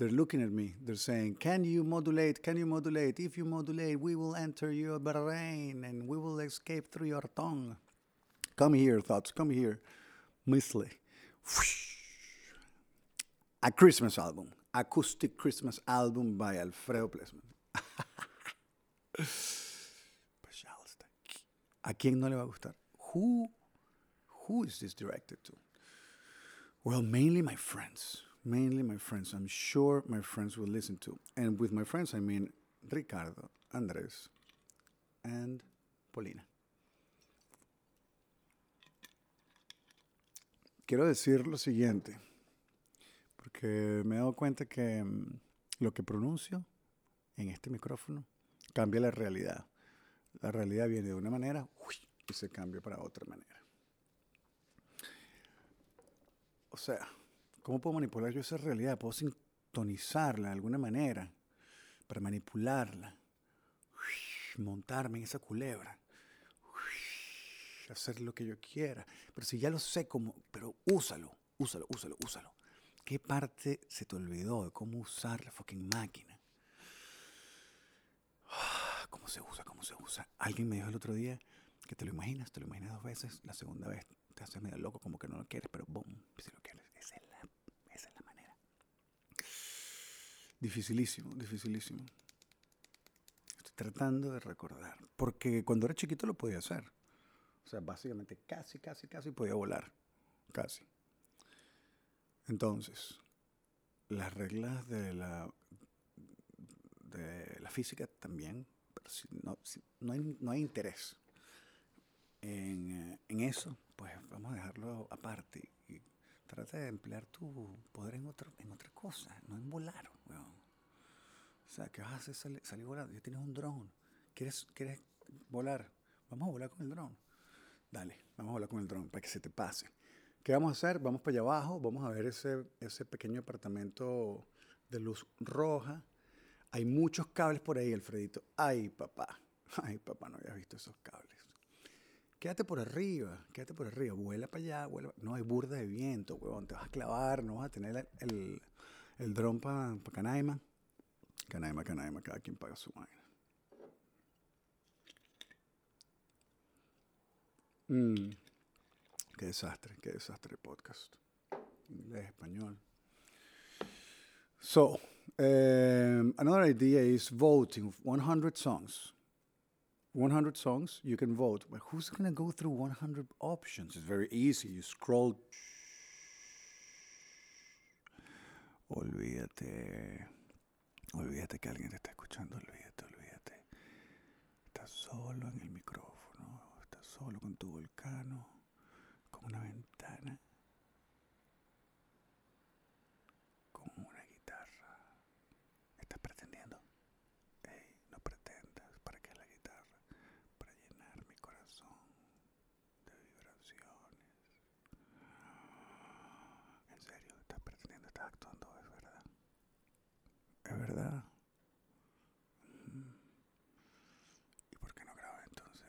they're looking at me. They're saying, "Can you modulate? Can you modulate? If you modulate, we will enter your brain and we will escape through your tongue." Come here, thoughts. Come here, Misley. A Christmas album, acoustic Christmas album by Alfredo Plesman. Пожалуйста. ¿A quién no le va a gustar? Who, who is this directed to? Well, mainly my friends. Mainly my friends. I'm sure my friends will listen to. And with my friends, I mean Ricardo, Andres, and Polina. Quiero decir lo siguiente, porque me he dado cuenta que mm, lo que pronuncio en este micrófono cambia la realidad. La realidad viene de una manera y se cambia para otra manera. O sea, ¿cómo puedo manipular yo esa realidad? Puedo sintonizarla de alguna manera para manipularla, montarme en esa culebra, hacer lo que yo quiera. Pero si ya lo sé, cómo, pero úsalo, úsalo, úsalo, úsalo. ¿Qué parte se te olvidó de cómo usar la fucking máquina? ¿Cómo se usa? ¿Cómo se usa? Alguien me dijo el otro día que te lo imaginas, te lo imaginas dos veces, la segunda vez te haces medio loco como que no lo quieres, pero boom, si quieres. Esa es la, esa es la manera. Dificilísimo, dificilísimo. Estoy tratando de recordar, porque cuando era chiquito lo podía hacer. O sea, básicamente casi, casi, casi podía volar. Casi. Entonces, las reglas de la, de la física también, pero si no, no, hay, no hay interés en, eh, en eso, pues vamos a dejarlo aparte y trata de emplear tu poder en, otro, en otra cosa, no en volar. Weón. O sea, ¿qué vas a hacer salir, volando? Ya tienes un dron. ¿Quieres, ¿Quieres volar? Vamos a volar con el dron. Dale, vamos a volar con el dron para que se te pase. ¿Qué vamos a hacer? Vamos para allá abajo, vamos a ver ese, ese pequeño apartamento de luz roja. Hay muchos cables por ahí, Alfredito. Ay, papá. Ay, papá, no habías visto esos cables. Quédate por arriba, quédate por arriba. Vuela para allá, vuela. No hay burda de viento, huevón. Te vas a clavar, no vas a tener el, el, el dron para pa Canaima. Canaima, Canaima, cada quien paga su vaina. Mm. Qué desastre, qué desastre podcast. Inglés, español. So, um, another idea is voting 100 songs. 100 songs, you can vote. But who's going to go through 100 options? It's very easy. You scroll. Olvídate. Olvídate que alguien te está escuchando. Olvídate, olvídate. Estás solo en el micrófono. Estás solo con tu volcano. Con una ventana. Con una guitarra. Estás pretendiendo. Ey, no pretendas. ¿Para qué la guitarra? Para llenar mi corazón de vibraciones. En serio, estás pretendiendo, estás actuando, es verdad. Es verdad. Mm. ¿Y por qué no grabas entonces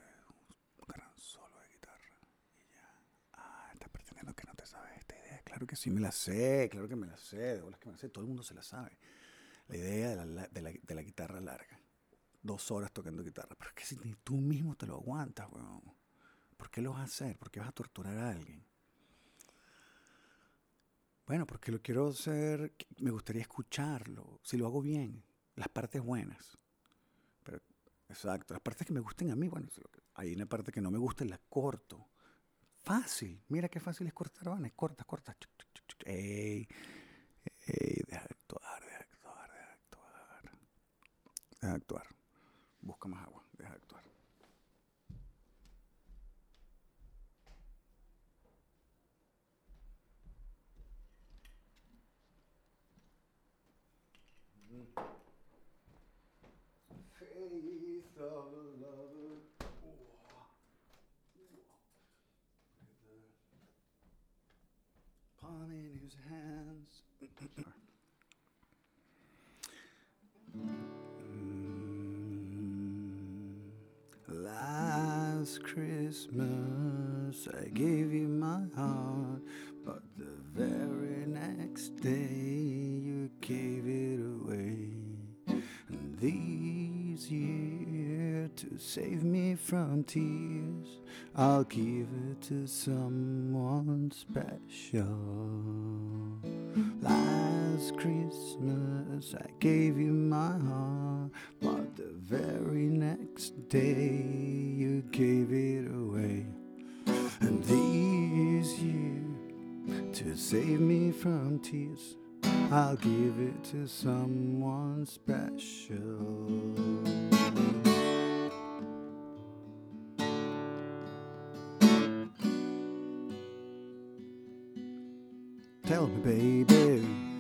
un gran solo de guitarra? Y ya. Ah, estás pretendiendo que no te sabes esta idea. Claro que sí me la sé, claro que me la sé. De bolas que me la sé, todo el mundo se la sabe. La idea de la, de la- de la guitarra larga. Dos horas tocando guitarra. Pero es que si tú mismo te lo aguantas, weón. ¿Por qué lo vas a hacer? ¿Por qué vas a torturar a alguien? Bueno, porque lo quiero hacer, me gustaría escucharlo, si lo hago bien, las partes buenas. Pero, exacto, las partes que me gusten a mí, bueno, hay una parte que no me gusta y la corto. Fácil, mira qué fácil es cortar vanas, cortas, cortas. Ey, ey, deja de actuar, deja de actuar, deja de actuar. Deja de actuar. Busca más agua, deja de actuar. last Christmas, I gave you my heart, but the very next day you gave it away. And these years to save me from tears. I'll give it to someone special. Last Christmas, I gave you my heart, but the very next day, you gave it away. And this year, to save me from tears. I'll give it to someone special. Tell me, baby.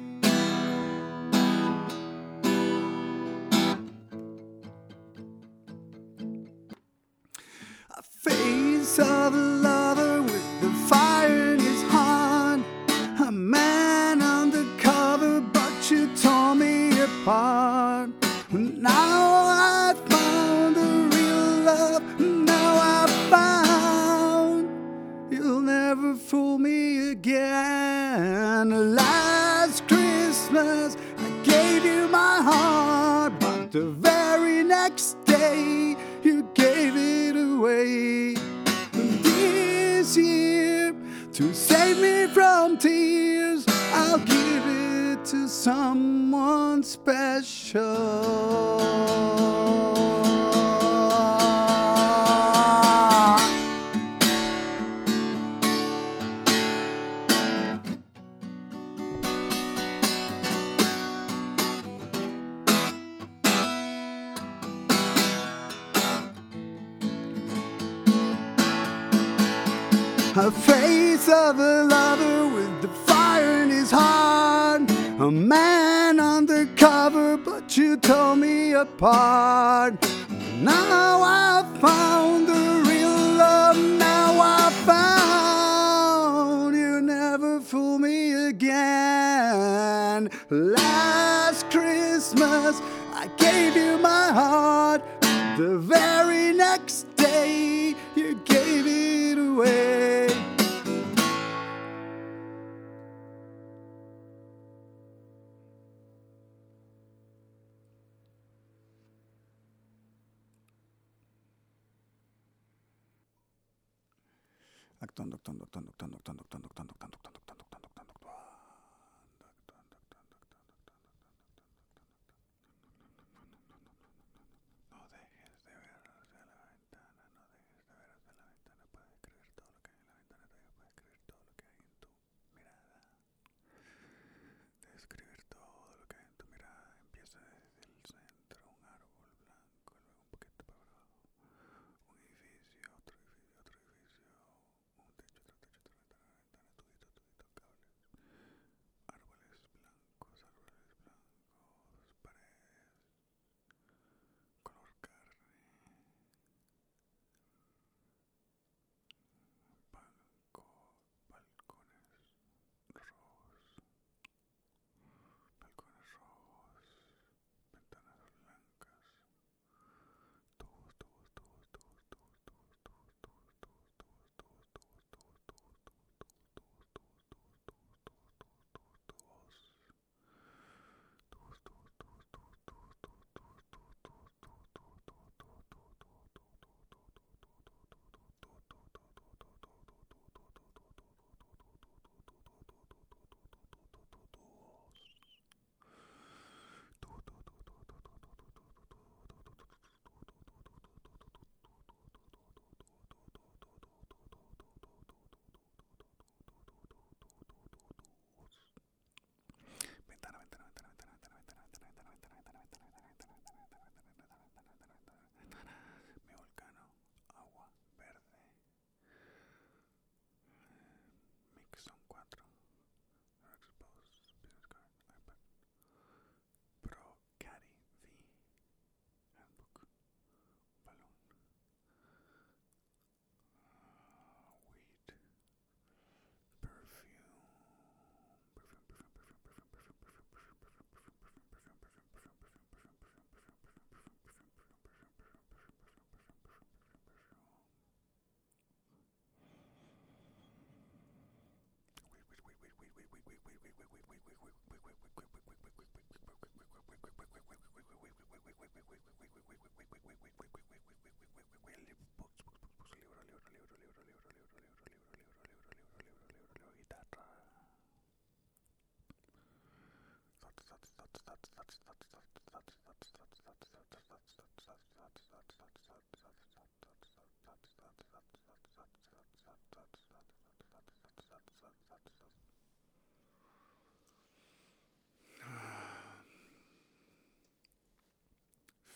Last Christmas, I gave you my heart. The very next day, you gave it away.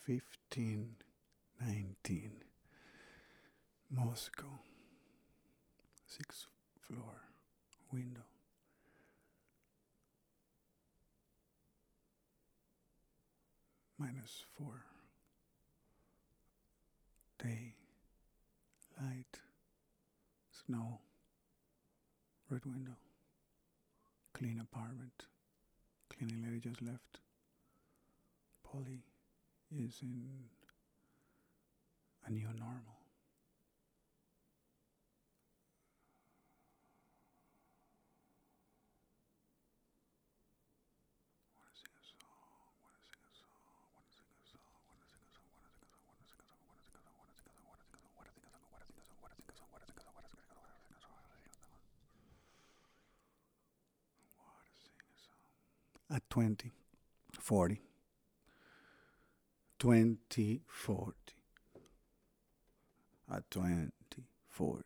1519 Moscow. Sixth floor. Window. Minus four. Day. Light. Snow. Red window. Clean apartment. Cleaning lady just left. Polly is in a new normal. at 20, 40, 2040. At 2040.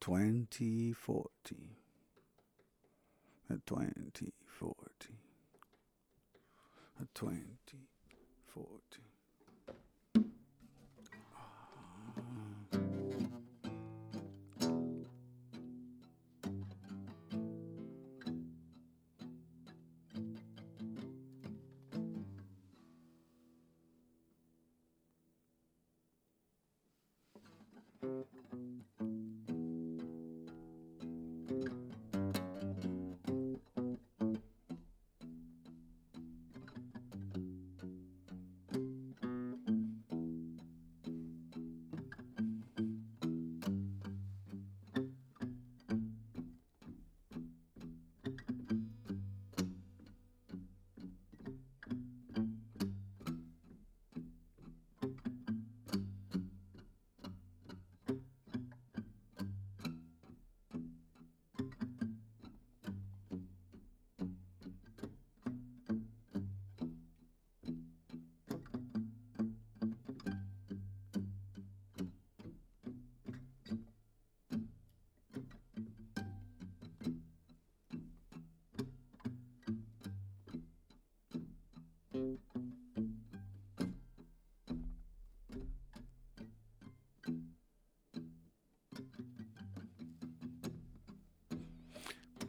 2040. At 2040. At 2040.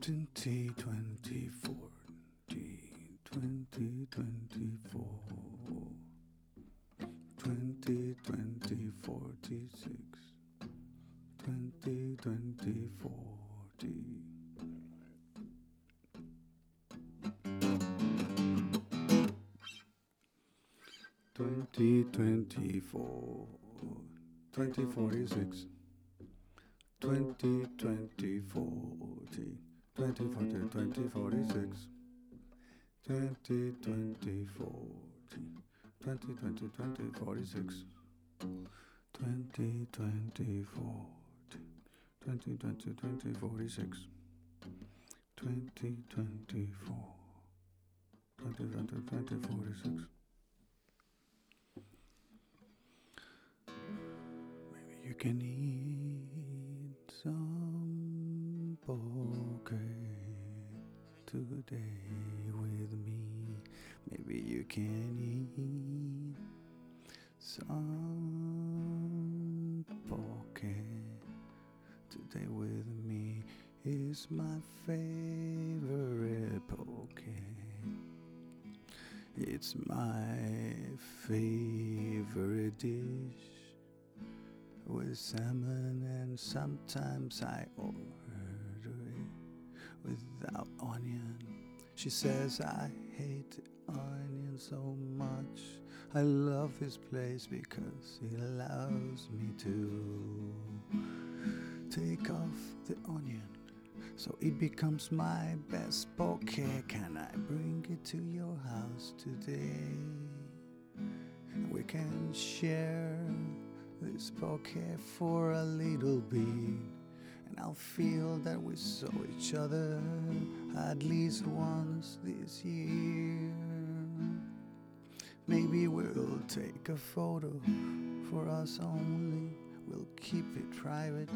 40. Twenty twenty forty, twenty twenty four, twenty forty six, twenty twenty forty. 2040, 2046. 20, 20, 40, 20, 20, 20, 46. 20, 20, 40, 20, 20, 20, 46. 20, 24. 20, 20, 20, 46. Maybe you can eat some poke today with me. Maybe you can eat some poke today with me. Is my favorite poke. It's my favorite dish with salmon, and sometimes I without onion. She says I hate onion so much. I love this place because it allows me to take off the onion. So it becomes my best bouquet. Can I bring it to your house today? We can share this bouquet for a little bit, and I'll feel that we saw each other at least once this year. Maybe we'll take a photo for us only. We'll keep it private,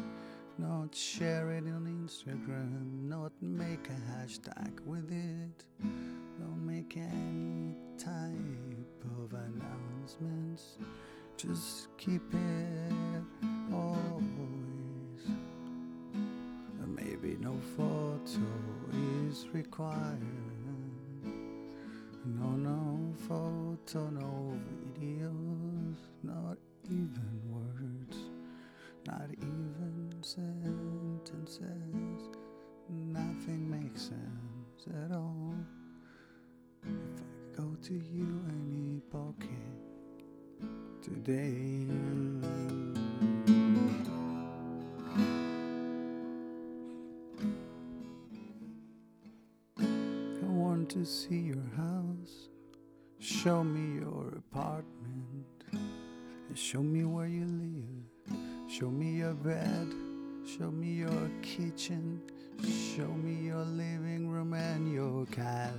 not share it on Instagram, not make a hashtag with it, don't make any type of announcements. Just keep it always. Maybe no photo is required. No, no photo, no videos, not even words, not even sentences. Nothing makes sense at all. If I could go to you any pocket today. See your house. Show me your apartment. Show me where you live. Show me your bed. Show me your kitchen. Show me your living room and your cat.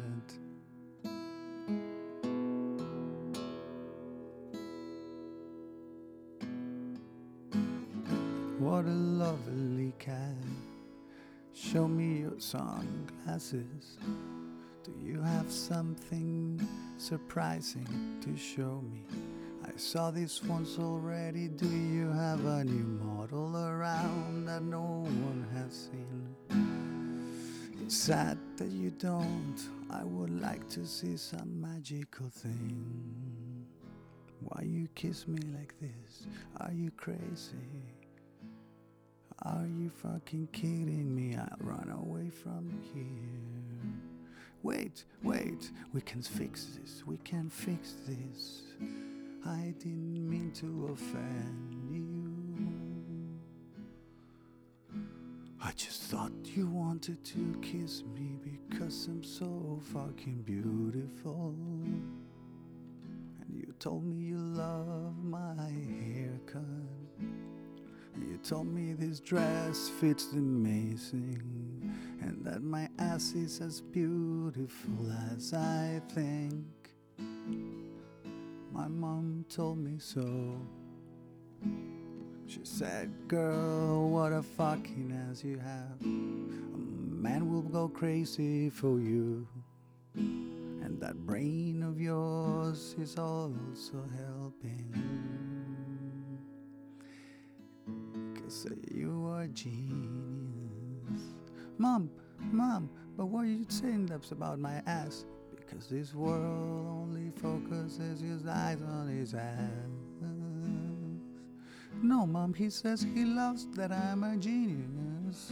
What a lovely cat. Show me your sunglasses. Do you have something surprising to show me? I saw this once already. Do you have a new model around that no one has seen? It's sad that you don't. I would like to see some magical thing. Why you kiss me like this? Are you crazy? Are you fucking kidding me? I'll run away from here. Wait, wait, we can fix this. We can fix this. I didn't mean to offend you. I just thought you wanted to kiss me because I'm so fucking beautiful. And you told me you love my haircut. You told me this dress fits amazing and that my ass is as beautiful as I think. My mom told me so. She said, Girl, what a fucking ass you have. A man will go crazy for you. And that brain of yours is also helping. Cause you are genius. Mom, mom, but what are you saying that's about my ass? Because this world only focuses his eyes on his ass. No, mom, he says he loves that I'm a genius.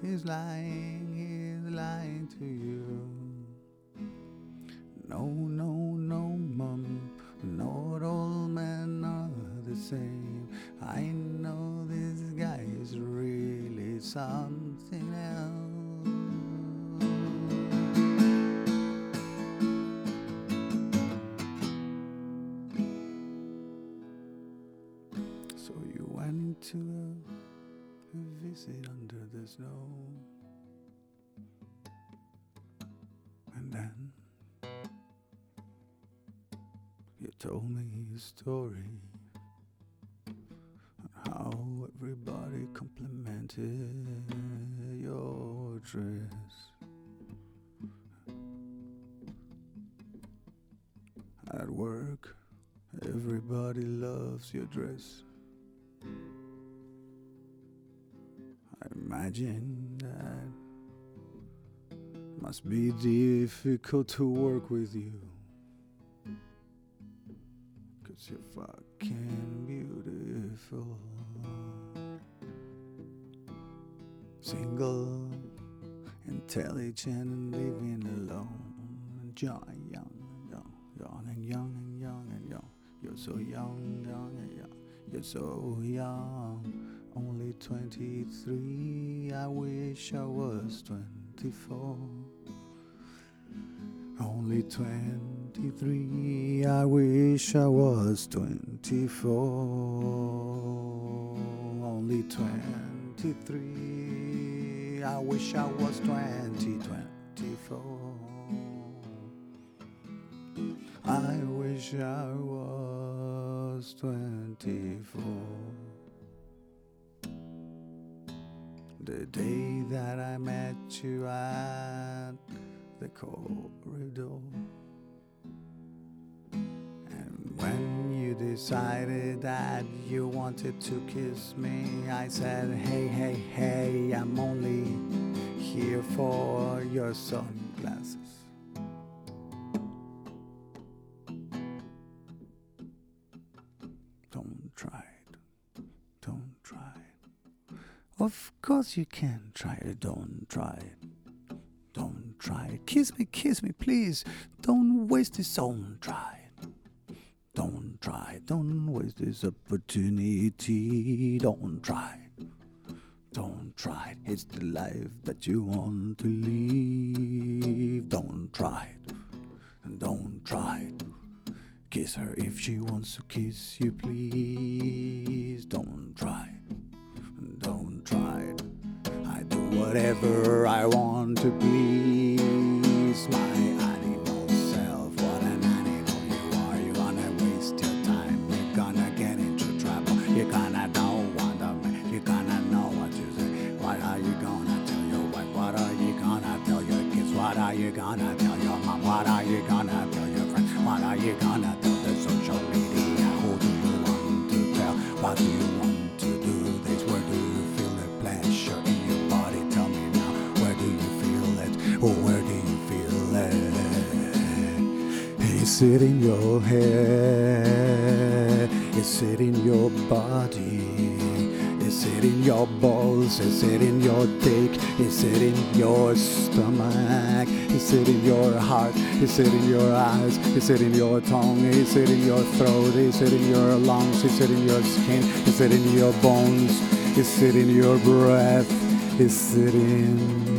He's lying, he's lying to you. Told me a story how everybody complimented your dress. At work, everybody loves your dress. I imagine that must be difficult to work with you. So young. Only 23. I wish I was 24. Only 23. I wish I was 24. Only 23. I wish I was 20, 24. I wish I was 24. The day that I met you at the corridor. And when you decided that you wanted to kiss me, I said, hey, hey, hey, I'm only here for your sunglasses. Of course you can try it. Don't try it. Don't try. Kiss me, kiss me, please. Don't waste this. Don't try it. Don't try. Don't waste this opportunity. Don't try. Don't try it. It's the life that you want to live. Don't try it. Don't try. Kiss her if she wants to kiss you, please. Don't try whatever I want to please my animal self. What an animal you are. You're gonna waste your time. You're gonna get into trouble. You're gonna know what I mean. You're gonna know what you say. What are you gonna tell your wife? What are you gonna tell your kids? What are you gonna tell your mom? What are you gonna tell your friends? What are you gonna it? In your head? Is it in your body? Is it in your balls? Is it in your dick? Is it in your stomach? Is it in your heart? Is it in your eyes? Is it in your tongue? Is it in your throat? Is it in your lungs? Is it in your skin? Is it in your bones? Is it in your breath? Is it in